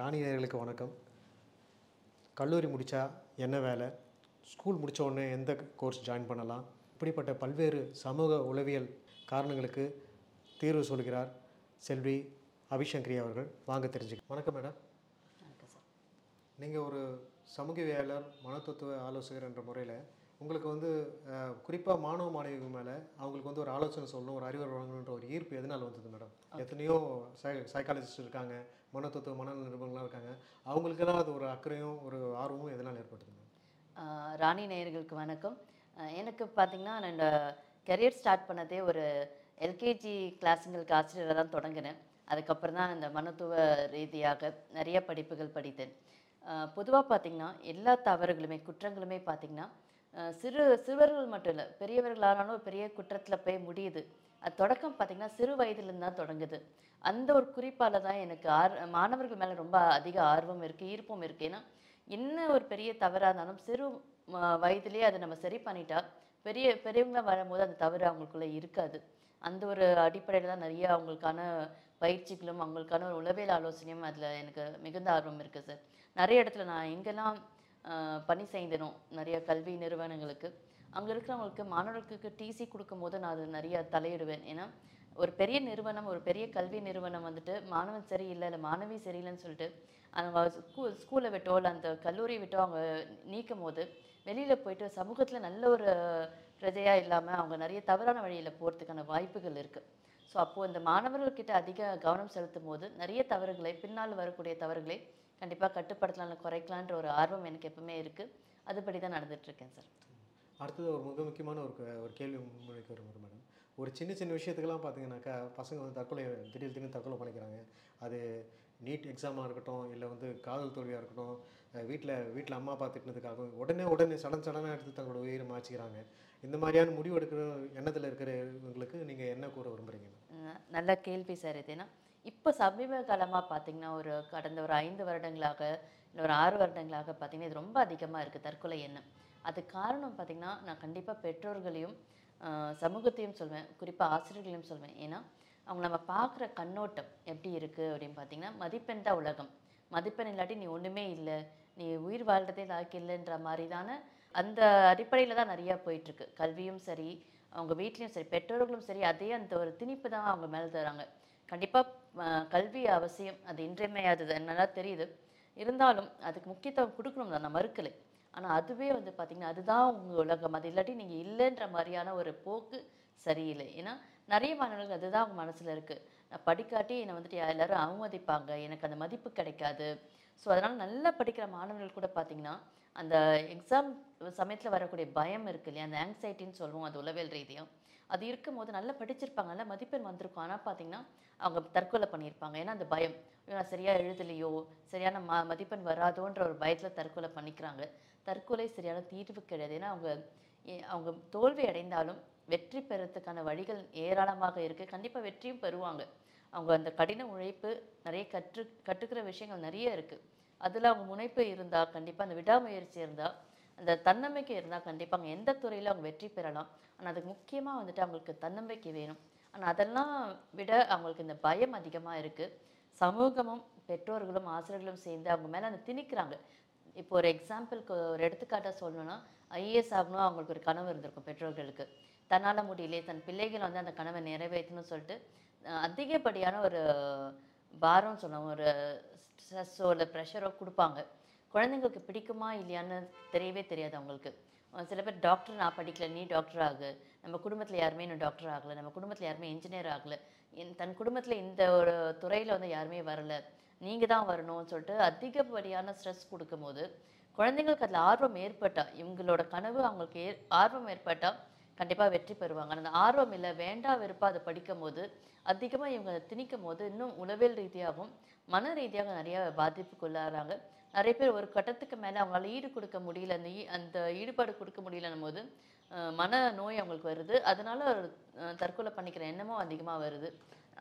ராணி நேயர்களுக்கு வணக்கம். கல்லூரி முடித்தா என்ன வேலை? ஸ்கூல் முடிச்ச உடனே எந்த கோர்ஸ் ஜாயின் பண்ணலாம்? இப்படிப்பட்ட பல்வேறு சமூக உளவியல் காரணங்களுக்கு தீர்வு சொல்கிறார் செல்வி அபிசங்கரி அவர்கள். வாங்க தெரிஞ்சுக்க வணக்கம் மேடம் நீங்கள் ஒரு சமூகவியலாளர் மனத்தத்துவ ஆலோசகர் என்ற முறையில் உங்களுக்கு வந்து குறிப்பாக மாணவ மாணவிகள் மேலே அவங்களுக்கு வந்து ஒரு ஆலோசனை சொல்லணும் ஒரு அறிவுரை வழங்கணுன்ற ஒரு ஈர்ப்பு எதனால் வந்தது மேடம்? எத்தனையோ சை சைக்காலஜிஸ்ட் இருக்காங்க மனத்தத்துவ மனநல நிபுணர்கள்லாம் இருக்காங்க. அவங்களுக்கெல்லாம் அது ஒரு அக்கறையும் ஒரு ஆர்வமும் எதனால் ஏற்படுத்துது மேடம்? ஆஹ் ராணி நேயர்களுக்கு வணக்கம். எனக்கு பார்த்தீங்கன்னா நான் இந்த கெரியர் ஸ்டார்ட் பண்ணதே ஒரு எல்கேஜி கிளாஸுங்களுக்கு ஆசிரியராக தான் தொடங்கினேன். அதுக்கப்புறம் தான் இந்த மனத்துவ ரீதியாக நிறைய படிப்புகள் படித்தேன். பொதுவாக பார்த்தீங்கன்னா எல்லா தவறுகளுமே குற்றங்களுமே பார்த்தீங்கன்னா சிறு சிறுவர்கள் மட்டும் இல்லை பெரியவர்களானாலும் ஒரு பெரிய குற்றத்தில் போய் முடியுது. அது தொடக்கம் பார்த்தீங்கன்னா சிறு வயதுலேருந்து தான் தொடங்குது. அந்த ஒரு குறிப்பால் தான் எனக்கு ஆர் மாணவர்கள் மேலே ரொம்ப அதிக ஆர்வம் இருக்குது ஈர்ப்பும் இருக்குது ஏன்னா என்ன ஒரு பெரிய தவறாக இருந்தாலும் சிறு வயதுலேயே வயதிலேயே அதை நம்ம சரி பண்ணிட்டா பெரிய பெரியவங்க வரும்போது அந்த தவறு அவங்களுக்குள்ளே இருக்காது. அந்த ஒரு அடிப்படையில் தான் நிறைய அவங்களுக்கான பயிற்சிகளும் அவங்களுக்கான ஒரு உளவியல் ஆலோசனையும் அதில் எனக்கு மிகுந்த ஆர்வம் இருக்குது சார். நிறைய இடத்துல நான் எங்கெல்லாம் பணி செய்தனும் நிறைய கல்வி நிறுவனங்களுக்கு. அங்கே இருக்கிறவங்களுக்கு மாணவர்களுக்கு டிசி கொடுக்கும்போது நான் அது நிறைய தலையிடுவேன். ஏன்னா ஒரு பெரிய நிறுவனம் ஒரு பெரிய கல்வி நிறுவனம் வந்துட்டு மாணவன் சரியில்லை இல்லை மாணவி சரியில்லைன்னு சொல்லிட்டு அவங்க ஸ்கூல் ஸ்கூலை விட்டோ இல்லை அந்த கல்லூரியை விட்டோ அவங்க நீக்கும் போது வெளியில் போயிட்டு சமூகத்தில் நல்ல ஒரு பிரஜையாக இல்லாமல் அவங்க நிறைய தவறான வழியில் போகிறதுக்கான வாய்ப்புகள் இருக்குது ஸோ அப்போது இந்த மாணவர்கள்கிட்ட அதிக கவனம் செலுத்தும் போது நிறைய தவறுகளை பின்னால் வரக்கூடிய தவறுகளை கண்டிப்பாக கட்டுப்படுத்தலாம் இல்லை குறைக்கலான்ற ஒரு ஆர்வம் எனக்கு எப்பவுமே இருக்குது அதுபடி தான் நடந்துகிட்ருக்கேன் சார். அடுத்தது ஒரு மிக முக்கியமான ஒரு ஒரு கேள்வி முன்வைக்க விரும்புகிறேன் மேடம். ஒரு சின்ன சின்ன விஷயத்துக்கெல்லாம் பார்த்தீங்கன்னாக்கா பசங்க வந்து தற்கொலை திடீர் திடீர்னு தற்கொலை பண்ணிக்கிறாங்க. அது நீட் எக்ஸாமாக இருக்கட்டும் இல்லை வந்து காதல் தோல்வியாக இருக்கட்டும் வீட்டில் வீட்டில் அம்மா அப்பா திட்டினதுக்காகவும் உடனே உடனே சடன் சடனாக எடுத்து தங்களோட உயிரை மாச்சிக்கிறாங்க இந்த மாதிரியான முடிவு எடுக்கிற எண்ணத்தில் இருக்கிறவங்களுக்கு நீங்கள் என்ன கூற விரும்புகிறீங்க நல்ல கேள்வி சார் இது. ஏன்னா இப்போ சமீப காலமாக பார்த்தீங்கன்னா ஒரு கடந்த ஒரு ஐந்து வருடங்களாக இல்லை ஒரு ஆறு வருடங்களாக பார்த்தீங்கன்னா இது ரொம்ப அதிகமாக இருக்குது தற்கொலை எண்ணம். அது காரணம் பார்த்திங்கன்னா நான் கண்டிப்பாக பெற்றோர்களையும் சமூகத்தையும் சொல்வேன் குறிப்பாக ஆசிரியர்களையும் சொல்வேன். ஏன்னா அவங்க நம்ம பார்க்குற கண்ணோட்டம் எப்படி இருக்குது அப்படின்னு பார்த்தீங்கன்னா மதிப்பெண் தான் உலகம். மதிப்பெண் இல்லாட்டி நீ ஒன்றுமே இல்லை. நீ உயிர் வாழ்றதே லாக்கி இல்லைன்ற மாதிரி தானே அந்த அடிப்படையில் தான் நிறையா போயிட்டுருக்கு. கல்வியும் சரி அவங்க வீட்லேயும் சரி பெற்றோர்களும் சரி அதே அந்த ஒரு திணிப்பு தான் அவங்க மேலே தராங்க. கண்டிப்பாக கல்வி அவசியம். அது இன்றியமையாதது. நல்லா தெரியுது. இருந்தாலும் அதுக்கு முக்கியத்துவம் கொடுக்கணும் தான் நான் மறுக்கலை. ஆனால் அதுவே வந்து பார்த்திங்கன்னா அதுதான் உங்கள் உலகம். அது இல்லாட்டி நீங்கள் இல்லைன்ற மாதிரியான ஒரு போக்கு சரியில்லை. ஏன்னா நிறைய மாணவர்கள் அதுதான் அவங்க மனசில் இருக்குது நான் படிக்காட்டி என்னை வந்துட்டு எல்லாரும் அவமதிப்பாங்க. எனக்கு அந்த மதிப்பு கிடைக்காது. ஸோ அதனால் நல்லா படிக்கிற மாணவர்கள் கூட பார்த்தீங்கன்னா அந்த எக்ஸாம் சமயத்தில் வரக்கூடிய பயம் இருக்கு இல்லையா? அந்த ஆங்ஸைட்டின்னு சொல்லுவோம் அது உளவியல் ரீதியாக அது இருக்கும் போது நல்லா படிச்சிருப்பாங்க நல்ல மதிப்பெண் வந்திருக்கும். ஆனால் பார்த்தீங்கன்னா அவங்க தற்கொலை பண்ணியிருப்பாங்க. ஏன்னா அந்த பயம் நான் சரியாக எழுதலையோ சரியான ம மதிப்பெண் வராதோன்ற ஒரு பயத்தில் தற்கொலை பண்ணிக்கிறாங்க. தற்கொலை சரியான தீர்வு கிடையாது. ஏன்னா அவங்க அவங்க தோல்வி அடைந்தாலும் வெற்றி பெறத்துக்கான வழிகள் ஏராளமாக இருக்குது கண்டிப்பாக வெற்றியும் பெறுவாங்க. அவங்க அந்த கடின உழைப்பு நிறைய கற்று கற்றுக்கிற விஷயங்கள் நிறைய இருக்குது அதில் அவங்க முனைப்பு இருந்தால் கண்டிப்பாக அந்த விடாமுயற்சி இருந்தால் அந்த தன்னம்பிக்கை இருந்தால் கண்டிப்பாக அவங்க எந்த துறையில் அவங்க வெற்றி பெறலாம். ஆனால் அதுக்கு முக்கியமாக வந்துட்டு அவங்களுக்கு தன்னம்பிக்கை வேணும். ஆனால் அதெல்லாம் விட அவங்களுக்கு இந்த பயம் அதிகமாக இருக்குது சமூகமும் பெற்றோர்களும் ஆசிரியர்களும் சேர்ந்து அவங்க மேலே அந்த திணிக்கிறாங்க. இப்போ ஒரு எக்ஸாம்பிளுக்கு ஒரு எடுத்துக்காட்டாக சொல்லணும்னா ஐஏஎஸ் ஆகணும். அவங்களுக்கு ஒரு கனவு இருந்திருக்கும் பெற்றோர்களுக்கு. தன்னால் முடியலையே தன் பிள்ளைகள் வந்து அந்த கனவை நிறைவேற்றணும்னு சொல்லிட்டு அதிகப்படியான ஒரு பாரம் சொல்லலாம் ஒரு ஸ்ட்ரெஸ்ஸோ இல்லை ப்ரெஷரோ கொடுப்பாங்க. குழந்தைங்களுக்கு பிடிக்குமா இல்லையான்னு தெரியவே தெரியாது அவங்களுக்கு. சில பேர் டாக்டர் நான் படிக்கல நீ டாக்டர் ஆகு. நம்ம குடும்பத்தில் யாருமே இன்னும் டாக்டர் ஆகலை. நம்ம குடும்பத்தில் யாருமே இன்ஜினியர் ஆகலை. என் தன் குடும்பத்தில் இந்த ஒரு துறையில் வந்து யாருமே வரல. நீங்கள் தான் வரணும்னு சொல்லிட்டு அதிகப்படியான ஸ்ட்ரெஸ் கொடுக்கும்போது குழந்தைங்களுக்கு அதில் ஆர்வம் ஏற்பட்டால் இவங்களோட கனவு அவங்களுக்கு ஏ ஆர்வம் ஏற்பட்டால் கண்டிப்பாக வெற்றி பெறுவாங்க. அந்த ஆர்வம் இல்லை வேண்டா வெறுப்பாக அதை படிக்கும் போது அதிகமாக இவங்க அதை திணிக்கும் போது இன்னும் உளவியல் ரீதியாகவும் மன ரீதியாக நிறைய பாதிப்புக்குள்ளாகிறாங்க நிறைய பேர் ஒரு கட்டத்துக்கு மேலே அவங்களால ஈடு கொடுக்க முடியல அந்த ஈ அந்த ஈடுபாடு கொடுக்க முடியலன்னும் போது மன நோய் அவங்களுக்கு வருது. அதனால தற்கொலை பண்ணிக்கிற எண்ணமும் அதிகமாக வருது.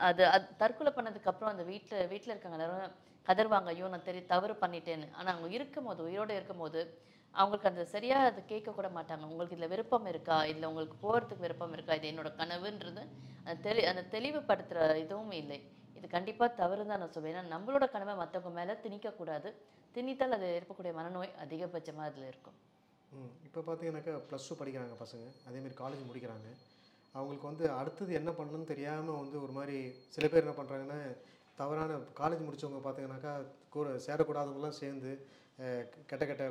அது அது தற்கொலை பண்ணதுக்கப்புறம் அந்த வீட்டில் வீட்டில் இருக்கவங்க எல்லாரும் கதறுவாங்க. ஐயோ நான் தெரிய தவறு பண்ணிட்டேன்னு. ஆனால் அவங்க இருக்கும் போது உயிரோடு இருக்கும் போது அவங்களுக்கு அந்த சரியாக அதை கேட்கக்கூட மாட்டாங்க. உங்களுக்கு இதில் விருப்பம் இருக்கா? இல்லை உங்களுக்கு போகிறதுக்கு விருப்பம் இருக்கா? இது என்னோட கனவுன்றது அந்த தெளி அந்த தெளிவுபடுத்துகிற இதுவும் இல்லை. இது கண்டிப்பாக தவறு தான் நான் சொல்வேன். ஏன்னா நம்மளோட கனவை மற்றவங்க மேலே திணிக்கக்கூடாது திணித்தால் அது இருக்கக்கூடிய மனநோய் அதிகபட்சமாக அதில் இருக்கும். ம். இப்போ பார்த்தீங்கன்னாக்கா ப்ளஸ் டூ படிக்கிறாங்க பசங்க. அதேமாரி காலேஜ் முடிக்கிறாங்க. அவங்களுக்கு வந்து அடுத்தது என்ன பண்ணணும்னு தெரியாமல் வந்து ஒரு மாதிரி சில பேர் என்ன பண்ணுறாங்கன்னா தவறான காலேஜ் முடித்தவங்க பார்த்தீங்கன்னாக்கா கூட சேரக்கூடாதவங்களாம் சேர்ந்து கெட்ட கெட்ட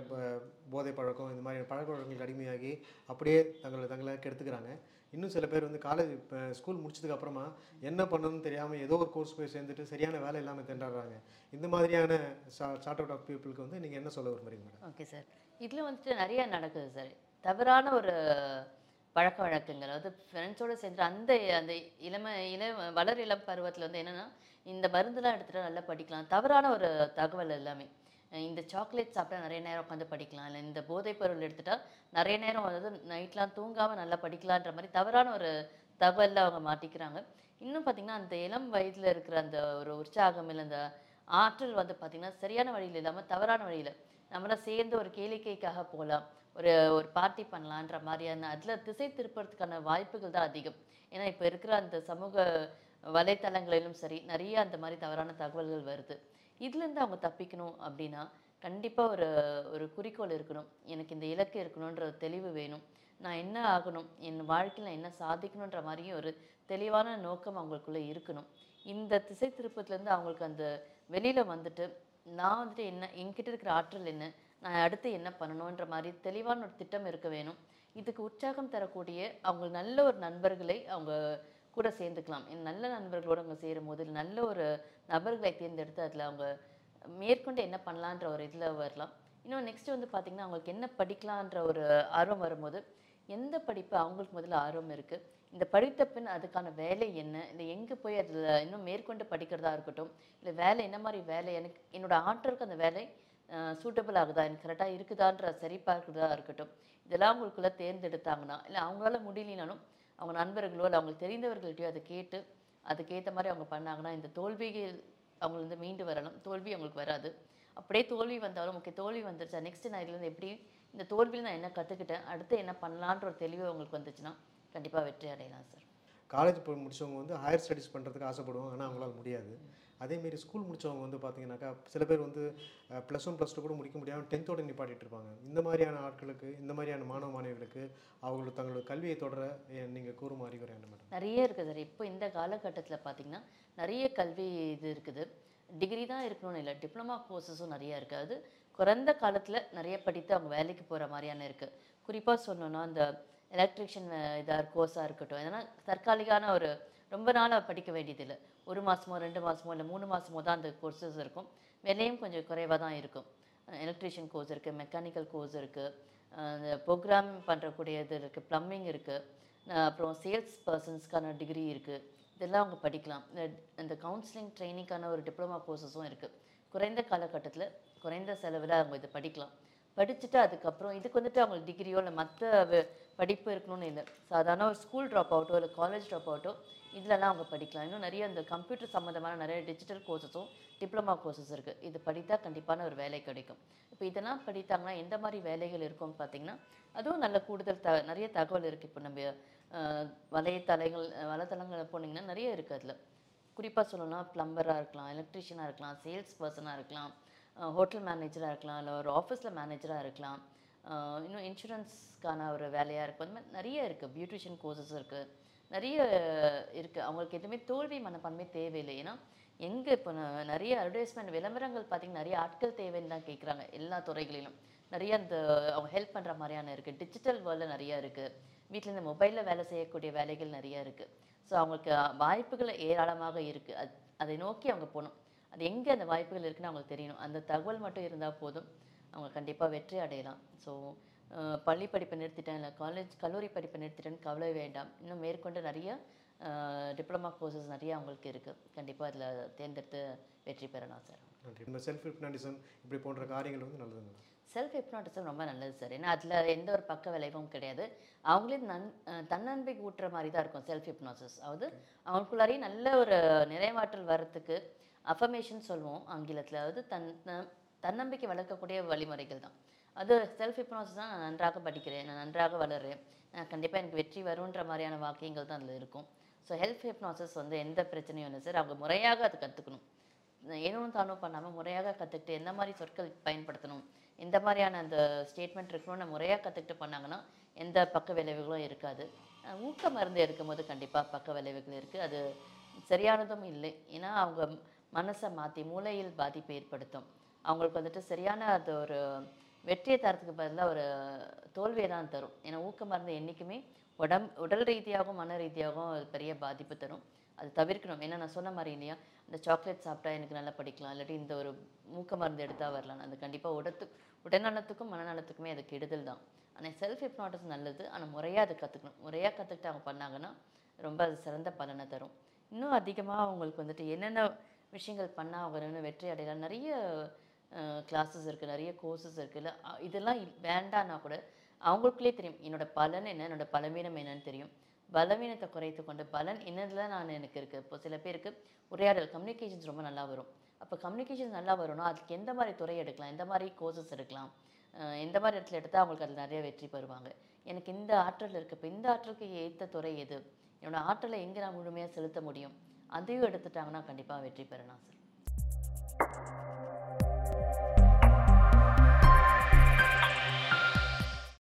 போதை பழக்கம் இந்த மாதிரி பழக்க வழக்கங்களுக்கு அடிமையாகி அப்படியே தங்களை தங்களை கெடுத்துக்கிறாங்க. இன்னும் சில பேர் வந்து காலேஜ் இப்போ ஸ்கூல் முடிச்சதுக்கு அப்புறமா என்ன பண்ணணும்னு தெரியாமல் ஏதோ ஒரு கோர்ஸ் போய் சேர்ந்துட்டு சரியான வேலை இல்லாமல் திண்டாடுறாங்க. இந்த மாதிரியான சார்ட் அவுட் ஆஃப் பீப்புளுக்கு வந்து நீங்கள் என்ன சொல்ல விரும்புறீங்க மேடம்? Okay sir. இதில் வந்துட்டு நிறைய நடக்குது சார். தவறான ஒரு பழக்க வழக்கங்கள் அதாவது ஃப்ரெண்ட்ஸோடு சேர்ந்து அந்த அந்த இளமை இள வளர் இளம் பருவத்தில் வந்து என்னென்னா இந்த மருந்துலாம் எடுத்துகிட்டு நல்லா படிக்கலாம். தவறான ஒரு தகவல் எல்லாமே. இந்த சாக்லேட் சாப்பிட்டா நிறைய நேரம் உட்காந்து படிக்கலாம். இல்லை இந்த போதைப் பொருள் எடுத்துட்டா நிறைய நேரம் அதாவது நைட்லாம் தூங்காமல் நல்லா படிக்கலான்ற மாதிரி தவறான ஒரு தகவலில் அவங்க மாட்டிக்கிறாங்க. இன்னும் பார்த்தீங்கன்னா அந்த இளம் வயதில் இருக்கிற அந்த ஒரு உற்சாகம் இல்லை அந்த ஆற்றல் வந்து பார்த்திங்கன்னா சரியான வழியில் இல்லாமல் தவறான வழியில் நம்மளாம் சேர்ந்து ஒரு கேளிக்கைக்காக போகலாம் ஒரு ஒரு பார்ட்டி பண்ணலான்ற மாதிரியான அதில் திசை திருப்பறதுக்கான வாய்ப்புகள் தான் அதிகம். ஏன்னா இப்போ இருக்கிற அந்த சமூக வலைத்தளங்களிலும் சரி நிறைய அந்த மாதிரி தவறான தகவல்கள் வருது. இதுலேருந்து அவங்க தப்பிக்கணும் அப்படின்னா கண்டிப்பாக ஒரு ஒரு குறிக்கோள் இருக்கணும். எனக்கு இந்த இலக்கு இருக்கணுன்ற தெளிவு வேணும். நான் என்ன ஆகணும்? என் வாழ்க்கையில் நான் என்ன சாதிக்கணுன்ற மாதிரியும் ஒரு தெளிவான நோக்கம் அவங்களுக்குள்ளே இருக்கணும். இந்த திசை திருப்பத்துலேருந்து அவங்களுக்கு அந்த வெளியில் வந்துட்டு நான் வந்துட்டு என்ன என்கிட்ட இருக்கிற ஆற்றல் என்ன? நான் அடுத்து என்ன பண்ணணுன்ற மாதிரி தெளிவான ஒரு திட்டம் இருக்க வேணும். இதுக்கு உற்சாகம் தரக்கூடிய அவங்க நல்ல ஒரு நண்பர்களை அவங்க கூட சேர்ந்துக்கலாம். நல்ல நண்பர்களோடு அவங்க சேரும்போது நல்ல ஒரு நபர்களை தேர்ந்தெடுத்து அதில் அவங்க மேற்கொண்டு என்ன பண்ணலான்ற ஒரு இதில் வரலாம். இன்னும் நெக்ஸ்ட் வந்து பார்த்திங்கன்னா அவங்களுக்கு என்ன படிக்கலான்ற ஒரு ஆர்வம் வரும்போது எந்த படிப்பு அவங்களுக்கு முதல்ல ஆர்வம் இருக்குது இந்த படித்த பின் அதுக்கான வேலை என்ன? இல்லை எங்கே போய் அதில் இன்னும் மேற்கொண்டு படிக்கிறதா இருக்கட்டும் இல்லை வேலை என்ன மாதிரி வேலை? எனக்கு என்னோடய ஆற்றலுக்கு அந்த வேலை சூட்டபிள் ஆகுதா? எனக்கு கரெக்டாக இருக்குதான்ற சரி பார்க்குறதா இருக்கட்டும். இதெல்லாம் அவங்களுக்குள்ளே தேர்ந்தெடுத்தாங்கன்னா இல்லை அவங்களால முடியலனாலும் அவங்க நண்பர்களோ இல்லை அவங்களுக்கு தெரிந்தவர்கள்ட்டையோ அதை கேட்டு அதுக்கேற்ற மாதிரி அவங்க பண்ணாங்கன்னா இந்த தோல்விகள் அவங்கள வந்து மீண்டு வரணும். தோல்வி அவங்களுக்கு வராது. அப்படியே தோல்வி வந்தாலும் ஓகே தோல்வி வந்துருச்சா நெக்ஸ்ட் நான் இதுலேருந்து எப்படி இந்த தோல்வியில் நான் என்ன கற்றுக்கிட்டேன் அடுத்து என்ன பண்ணலான்ற ஒரு தெளிவு அவங்களுக்கு வந்துச்சுன்னா கண்டிப்பாக வெற்றி அடையலாம் சார் காலேஜ் போய் முடித்தவங்க வந்து ஹையர் ஸ்டடீஸ் பண்ணுறதுக்கு ஆசைப்படுவாங்க. ஆனால் அவங்களால முடியாது. அதேமாரி ஸ்கூல் முடிச்சவங்க வந்து பார்த்தீங்கன்னாக்கா சில பேர் வந்து ப்ளஸ் ஒன் ப்ளஸ் டூ கூட முடிக்க முடியாமல் டென்த்தோட நிப்பாட்டிட்டு இருப்பாங்க. இந்த மாதிரியான ஆட்களுக்கு இந்த மாதிரியான மாணவ மாணவிகளுக்கு அவங்களுக்கு தங்களோட கல்வியை தொடர நீங்கள் கூறும் அறிவுரை என்ன மேடம். நிறைய இருக்குது. சார் இப்போ இந்த காலகட்டத்தில் பார்த்தீங்கன்னா நிறைய கல்வி இது இருக்குது. டிகிரி தான் இருக்கணும்னு இல்லை. டிப்ளமா கோர்சஸும் நிறையா இருக்குது அது குறைந்த காலத்தில் நிறைய படித்து அவங்க வேலைக்கு போகிற மாதிரியான இருக்குது குறிப்பாக சொல்லணும்னா அந்த எலக்ட்ரிஷியன் இதாக கோர்ஸாக இருக்கட்டும். ஏன்னா தற்காலிகான ஒரு ரொம்ப நாளாக படிக்க வேண்டியதில்லை. ஒரு மாதமோ ரெண்டு மாதமோ இல்லை மூணு மாதமோ தான் அந்த கோர்சஸ் இருக்கும். விலையும் கொஞ்சம் குறைவாக தான் இருக்கும். எலக்ட்ரிஷியன் கோர்ஸ் இருக்குது மெக்கானிக்கல் கோர்ஸ் இருக்குது அந்த ப்ரோக்ராம் பண்ணுறக்கூடிய இது இருக்குது ப்ளம்பிங் இருக்குது அப்புறம் சேல்ஸ் பர்சன்ஸ்க்கான டிகிரி இருக்குது இதெல்லாம் அவங்க படிக்கலாம். இந்த- இந்த கவுன்சிலிங் ட்ரைனிங்கான ஒரு டிப்ளமா கோர்சஸும் இருக்குது குறைந்த காலகட்டத்தில் குறைந்த செலவில் அவங்க இதை படிக்கலாம். படிச்சுட்டு அதுக்கப்புறம் இதுக்கு வந்துட்டு அவங்களுக்கு டிகிரியோ இல்லை மற்ற படிப்பு இருக்கணும்னு இல்லை. சாதாரண ஒரு ஸ்கூல் ட்ராப் அவுட்டோ இல்லை காலேஜ் ட்ராப் அவுட்டோ இதிலலாம் அவங்க படிக்கலாம். இன்னும் நிறைய இந்த கம்ப்யூட்டர் சம்மந்தமான நிறைய டிஜிட்டல் கோர்சஸும் டிப்ளமா கோர்சஸ் இருக்குது இது படித்தால் கண்டிப்பான ஒரு வேலை கிடைக்கும். இப்போ இதெல்லாம் படித்தாங்கன்னா எந்த மாதிரி வேலைகள் இருக்கும்னு பார்த்தீங்கன்னா அதுவும் நல்ல கூடுதல் த நிறைய தகவல் இருக்குது இப்போ நம்ம வலைத்தலைகள் வலைத்தளங்கள் வலைத்தளங்களில் போனீங்கன்னா நிறைய இருக்குது அதில். குறிப்பாக சொல்லணும்னா ப்ளம்பராக இருக்கலாம் எலக்ட்ரிஷியனாக இருக்கலாம் சேல்ஸ் பர்சனாக இருக்கலாம் ஹோட்டல் மேனேஜராக இருக்கலாம் இல்லை ஒரு ஆஃபீஸில் மேனேஜராக இருக்கலாம். இன்னும் இன்சூரன்ஸ்க்கான ஒரு வேலையாக இருக்கும். அந்த மாதிரி நிறைய இருக்குது பியூட்டிஷியன் கோர்சஸ் இருக்குது நிறைய இருக்குது அவங்களுக்கு எதுவுமே தோல்வி மனப்பான்மை தேவையில்லை. ஏன்னா எங்கே இப்போ நிறைய அட்வர்டைஸ்மெண்ட் விளம்பரங்கள் பார்த்தீங்கன்னா நிறைய ஆட்கள் தேவைன்னு தான் கேட்குறாங்க. எல்லா துறைகளிலும். நிறைய அந்த அவங்க ஹெல்ப் பண்ணுற மாதிரியான இருக்குது டிஜிட்டல் வேர்ல்டில் நிறையா இருக்குது வீட்டில் இந்த மொபைலில் வேலை செய்யக்கூடிய வேலைகள் நிறையா இருக்குது ஸோ அவங்களுக்கு வாய்ப்புகள் ஏராளமாக இருக்குது அது அதை நோக்கி அவங்க போகணும். அது எங்கே அந்த வாய்ப்புகள் இருக்குன்னு அவங்களுக்கு தெரியணும். அந்த தகவல் மட்டும் இருந்தால் போதும். அவங்க கண்டிப்பாக வெற்றி அடையலாம். ஸோ பள்ளி படிப்பை நிறுத்திட்டேன். இல்லை காலேஜ் கல்லூரி படிப்பை நிறுத்திட்டேன்னு கவலை வேண்டாம். இன்னும் மேற்கொண்டு நிறைய டிப்ளமா கோர்சஸ் நிறைய அவங்களுக்கு இருக்குது கண்டிப்பாக அதில் தேர்ந்தெடுத்து வெற்றி பெறலாம் சார் நன்றி. இந்த செல்ஃப் ஹிப்னாட்டிசம் இப்படி போன்ற காரியங்கள் வந்து நல்லது செல்ஃப் ஹிப்னாட்டிசம் ரொம்ப நல்லது சார் ஏன்னா அதில் எந்த ஒரு பக்க விளைவும் கிடையாது. அவங்களே நன் தன்னம்பிக்கை ஊட்டுற மாதிரி தான் இருக்கும் செல்ஃப் ஹிப்னாசிஸ் அதாவது அவங்களுக்குள்ளாரையே நல்ல ஒரு நிறைவாற்றல் வர்றதுக்கு அஃபர்மேஷன் சொல்லுவோம் ஆங்கிலத்தில். அதாவது தன் தன்னம்பிக்கை வளர்க்கக்கூடிய வழிமுறைகள் தான். அது செல்ஃப் ஹிப்னோசிஸ் தான். நான் நன்றாக படிக்கிறேன். நான் நன்றாக வளர்றேன். நான் கண்டிப்பாக எனக்கு வெற்றி வரும்ன்ற மாதிரியான வாக்கியங்கள் தான் அதில் இருக்கும். ஸோ ஹெல்த் ஹிப்னாசிஸ் வந்து எந்த பிரச்சனையும் இல்லை சார் அவங்க முறையாக அதை கற்றுக்கணும் ஏனும் தானும் பண்ணாமல் முறையாக கற்றுக்கிட்டு எந்த மாதிரி சொற்கள் பயன்படுத்தணும் எந்த மாதிரியான அந்த ஸ்டேட்மெண்ட் இருக்கணும்னு முறையாக கற்றுக்கிட்டு பண்ணாங்கன்னா எந்த பக்க விளைவுகளும் இருக்காது. ஊக்க மருந்து எடுக்கும்போது கண்டிப்பாக பக்க விளைவுகள் இருக்குது அது சரியானதும் இல்லை. ஏன்னா அவங்க மனசை மாற்றி மூளையில் பாதிப்பை ஏற்படுத்தும். அவங்களுக்கு வந்துட்டு சரியான அது ஒரு வெற்றியை தரத்துக்கு பதிலாக ஒரு தோல்வியை தான் தரும். ஏன்னா ஊக்க மருந்து என்றைக்குமே உடம் உடல் ரீதியாகவும் மன ரீதியாகவும் அது பெரிய பாதிப்பு தரும். அது தவிர்க்கணும். ஏன்னா நான் சொன்ன மாதிரி இல்லையா இந்த சாக்லேட் சாப்பிட்டா எனக்கு நல்லா படிக்கலாம். இல்லாட்டி இந்த ஒரு மூக்க மருந்து எடுத்தால் வரலாம். அது கண்டிப்பாக உடத்து உடல்நலத்துக்கும் மனநலத்துக்குமே அது கெடுதல் தான். ஆனால் செல்ஃப் ஹிப்னாட்டிஸ் நல்லது. ஆனால் முறையாக அதை கற்றுக்கணும் முறையாக கற்றுக்கிட்டு அவங்க பண்ணாங்கன்னா ரொம்ப அது சிறந்த பலனை தரும். இன்னும் அதிகமாக அவங்களுக்கு வந்துட்டு என்னென்ன விஷயங்கள் பண்ணால் அவங்க இன்னும் வெற்றி அடையலாம் நிறைய கிளாஸஸ் இருக்குது நிறைய கோர்சஸ் இருக்குல்ல இதெல்லாம் வேண்டான்னா கூட அவங்களுக்குள்ளே தெரியும் என்னோடய பலன் என்ன என்னோட பலவீனம் என்னன்னு தெரியும். பலவீனத்தை குறைத்து கொண்டு பலன் என்னதில் நான் எனக்கு இருக்குது இப்போ சில பேருக்கு உரையாடல் கம்யூனிகேஷன்ஸ் ரொம்ப நல்லா வரும். அப்போ கம்யூனிகேஷன்ஸ் நல்லா வரும்னா அதுக்கு எந்த மாதிரி துறை எடுக்கலாம் எந்த மாதிரி கோர்சஸ் எடுக்கலாம் எந்த மாதிரி இடத்துல எடுத்தால் அவங்களுக்கு அதில் நிறைய வெற்றி பெறுவாங்க. எனக்கு இந்த ஆற்றல் இருக்குது இப்போ இந்த ஆற்றலுக்கு ஏற்ற துறை எது? என்னோடய ஆற்றலை எங்கே நான் முழுமையாக செலுத்த முடியும்? அதையும் எடுத்துட்டாங்கன்னா கண்டிப்பாக வெற்றி பெறலாம் சார்